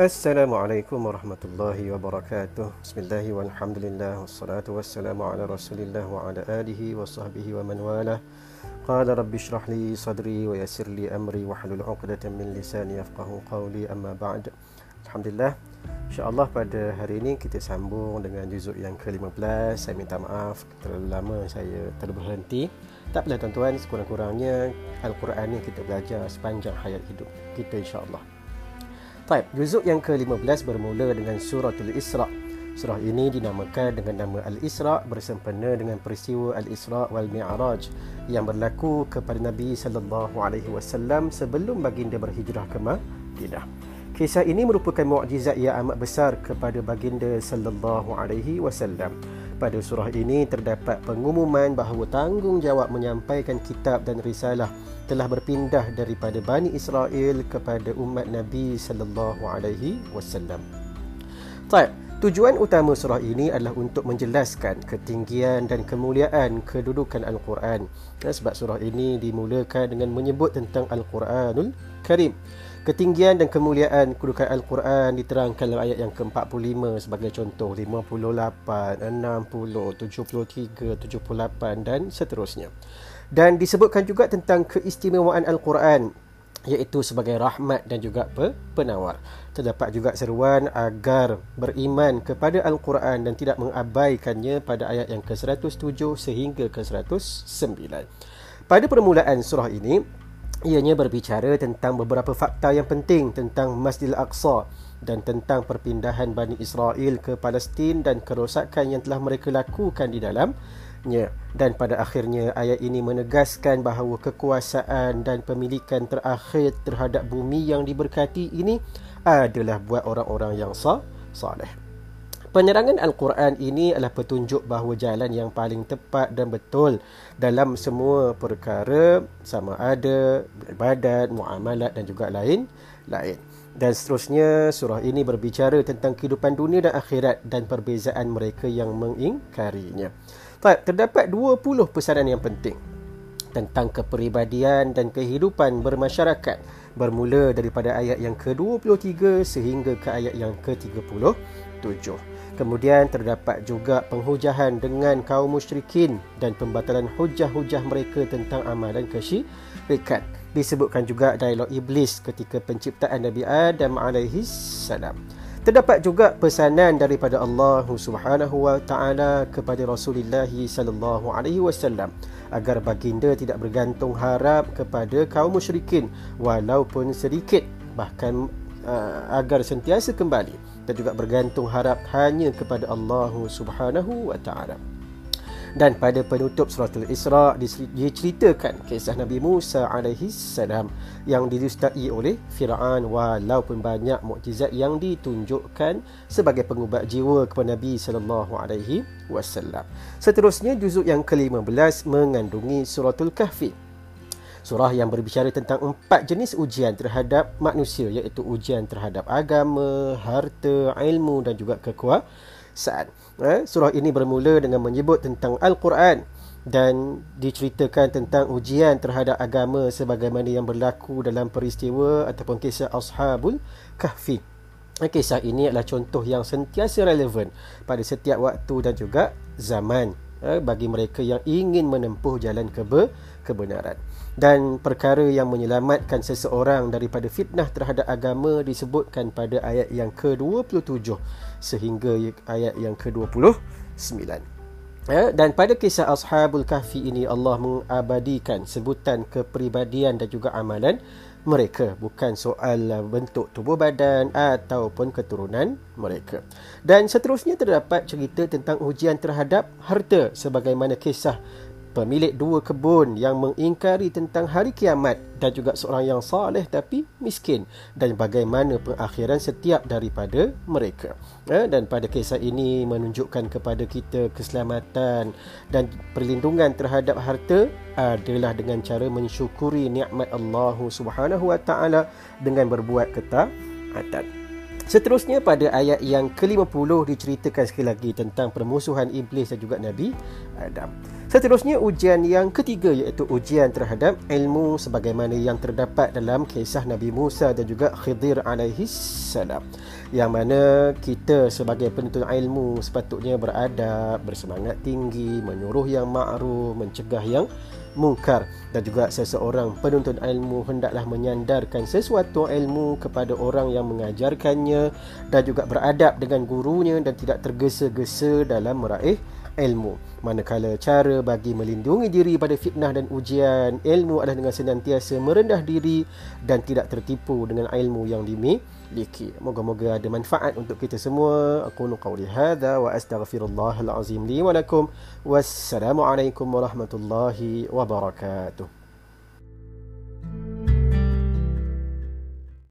Assalamualaikum warahmatullahi wabarakatuh. Bismillah walhamdulillah wassalatu wassalamu ala Rasulillah wa ala alihi wa sahbihi wa man wala. Qala rabbi shrah li sadri wa yassir li amri wa hlul 'uqdatam min lisani yafqahu qawli amma ba'd. Alhamdulillah. InsyaAllah pada hari ini kita sambung dengan juzuk yang ke-15 Saya minta maaf terlalu lama saya terberhenti Tak apalah tuan-tuan, sekurang-kurangnya Al-Quran ni kita belajar sepanjang hayat hidup kita insyaAllah Baik, juzuk yang ke-15 bermula dengan surah Al-Isra. Surah ini dinamakan dengan nama Al-Isra bersempena dengan peristiwa Al-Isra wal Mi'raj yang berlaku kepada Nabi sallallahu alaihi wasallam sebelum baginda berhijrah ke Madinah. Kisah ini merupakan mukjizat yang amat besar kepada baginda sallallahu alaihi wasallam. Pada surah ini terdapat pengumuman bahawa tanggungjawab menyampaikan kitab dan risalah telah berpindah daripada Bani Israel kepada umat Nabi sallallahu alaihi wasallam. Baik, tujuan utama surah ini adalah untuk menjelaskan ketinggian dan kemuliaan kedudukan Al-Quran. Sebab surah ini dimulakan dengan menyebut tentang Al-Quranul Karim. Ketinggian dan kemuliaan kedudukan Al-Quran diterangkan dalam ayat yang ke-45 sebagai contoh 58, 60, 73, 78 dan seterusnya. Dan disebutkan juga tentang keistimewaan Al-Quran iaitu sebagai rahmat dan juga penawar. Terdapat juga seruan agar beriman kepada Al-Quran dan tidak mengabaikannya pada ayat yang ke-107 sehingga ke-109. Pada permulaan surah ini, ianya berbicara tentang beberapa fakta yang penting tentang Masjidil Aqsa dan tentang perpindahan Bani Israel ke Palestin dan kerosakan yang telah mereka lakukan di dalamnya. Dan pada akhirnya ayat ini menegaskan bahawa kekuasaan dan pemilikan terakhir terhadap bumi yang diberkati ini adalah buat orang-orang yang sah, saleh. Penerangan Al-Quran ini adalah petunjuk bahawa jalan yang paling tepat dan betul dalam semua perkara sama ada ibadat, muamalat dan juga lain lain. Dan seterusnya surah ini berbicara tentang kehidupan dunia dan akhirat dan perbezaan mereka yang mengingkarinya. Terdapat 20 pesanan yang penting tentang kepribadian dan kehidupan bermasyarakat bermula daripada ayat yang ke-23 sehingga ke ayat yang ke-37. Kemudian terdapat juga penghujahan dengan kaum musyrikin dan pembatalan hujah-hujah mereka tentang amalan kesyirikan. Disebutkan juga dialog iblis ketika penciptaan Nabi Adam alaihi salam. Terdapat juga pesanan daripada Allah Subhanahu wa taala kepada Rasulullah sallallahu alaihi wasallam agar baginda tidak bergantung harap kepada kaum musyrikin walaupun sedikit bahkan agar sentiasa kembali dan juga bergantung harap hanya kepada Allah Subhanahu wa taala. Dan pada penutup surah Al-Isra diceritakan kisah Nabi Musa alaihi salam yang didustai oleh Firaun walaupun banyak mukjizat yang ditunjukkan sebagai pengubat jiwa kepada Nabi sallallahu alaihi wasallam. Seterusnya juzuk yang ke-15 mengandungi suratul kahfi surah yang berbicara tentang empat jenis ujian terhadap manusia iaitu ujian terhadap agama, harta, ilmu dan juga kekuasaan. Eh, surah ini bermula dengan menyebut tentang Al-Quran dan diceritakan tentang ujian terhadap agama sebagaimana yang berlaku dalam peristiwa ataupun kisah Ashabul Kahfi. Eh, kisah ini adalah contoh yang sentiasa relevan pada setiap waktu dan juga zaman eh, bagi mereka yang ingin menempuh jalan kebe kebenaran dan perkara yang menyelamatkan seseorang daripada fitnah terhadap agama disebutkan pada ayat yang ke-27 sehingga ayat yang ke-29. Ya, dan pada kisah Ashabul Kahfi ini Allah mengabadikan sebutan kepribadian dan juga amalan mereka bukan soal bentuk tubuh badan ataupun keturunan mereka. Dan seterusnya terdapat cerita tentang ujian terhadap harta sebagaimana kisah pemilik dua kebun yang mengingkari tentang hari kiamat dan juga seorang yang saleh tapi miskin dan bagaimana pengakhiran setiap daripada mereka. Eh, dan pada kisah ini menunjukkan kepada kita keselamatan dan perlindungan terhadap harta adalah dengan cara mensyukuri nikmat Allah Subhanahu wa taala dengan berbuat ketaatan. Seterusnya pada ayat yang ke-50 diceritakan sekali lagi tentang permusuhan iblis dan juga Nabi Adam. Seterusnya ujian yang ketiga iaitu ujian terhadap ilmu sebagaimana yang terdapat dalam kisah Nabi Musa dan juga Khidir alaihi salam. Yang mana kita sebagai penuntut ilmu sepatutnya beradab, bersemangat tinggi, menyuruh yang ma'ruf, mencegah yang mungkar dan juga seseorang penuntut ilmu hendaklah menyandarkan sesuatu ilmu kepada orang yang mengajarkannya dan juga beradab dengan gurunya dan tidak tergesa-gesa dalam meraih ilmu. Manakala cara bagi melindungi diri pada fitnah dan ujian ilmu adalah dengan senantiasa merendah diri dan tidak tertipu dengan ilmu yang dimiliki. Moga-moga ada manfaat untuk kita semua. Aku nu qauli hadza wa astaghfirullahal azim li wa lakum. Wassalamualaikum warahmatullahi wabarakatuh.